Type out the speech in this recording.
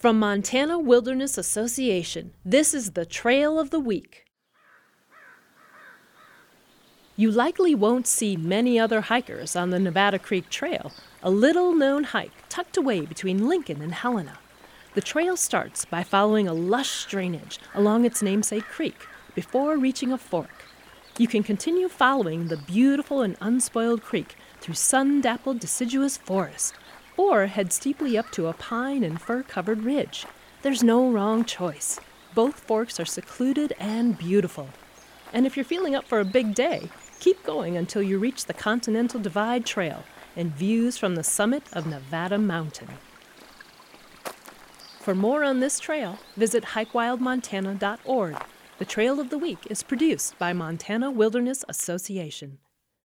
From Montana Wilderness Association, this is the Trail of the Week. You likely won't see many other hikers on the Nevada Creek Trail, a little known hike tucked away between Lincoln and Helena. The trail starts by following a lush drainage along its namesake creek before reaching a fork. You can continue following the beautiful and unspoiled creek through sun dappled deciduous forest, or head steeply up to a pine and fir covered ridge. There's no wrong choice. Both forks are secluded and beautiful. And if you're feeling up for a big day, keep going until you reach the Continental Divide Trail and views from the summit of Nevada Mountain. For more on this trail, visit hikewildmontana.org. The Trail of the Week is produced by Montana Wilderness Association.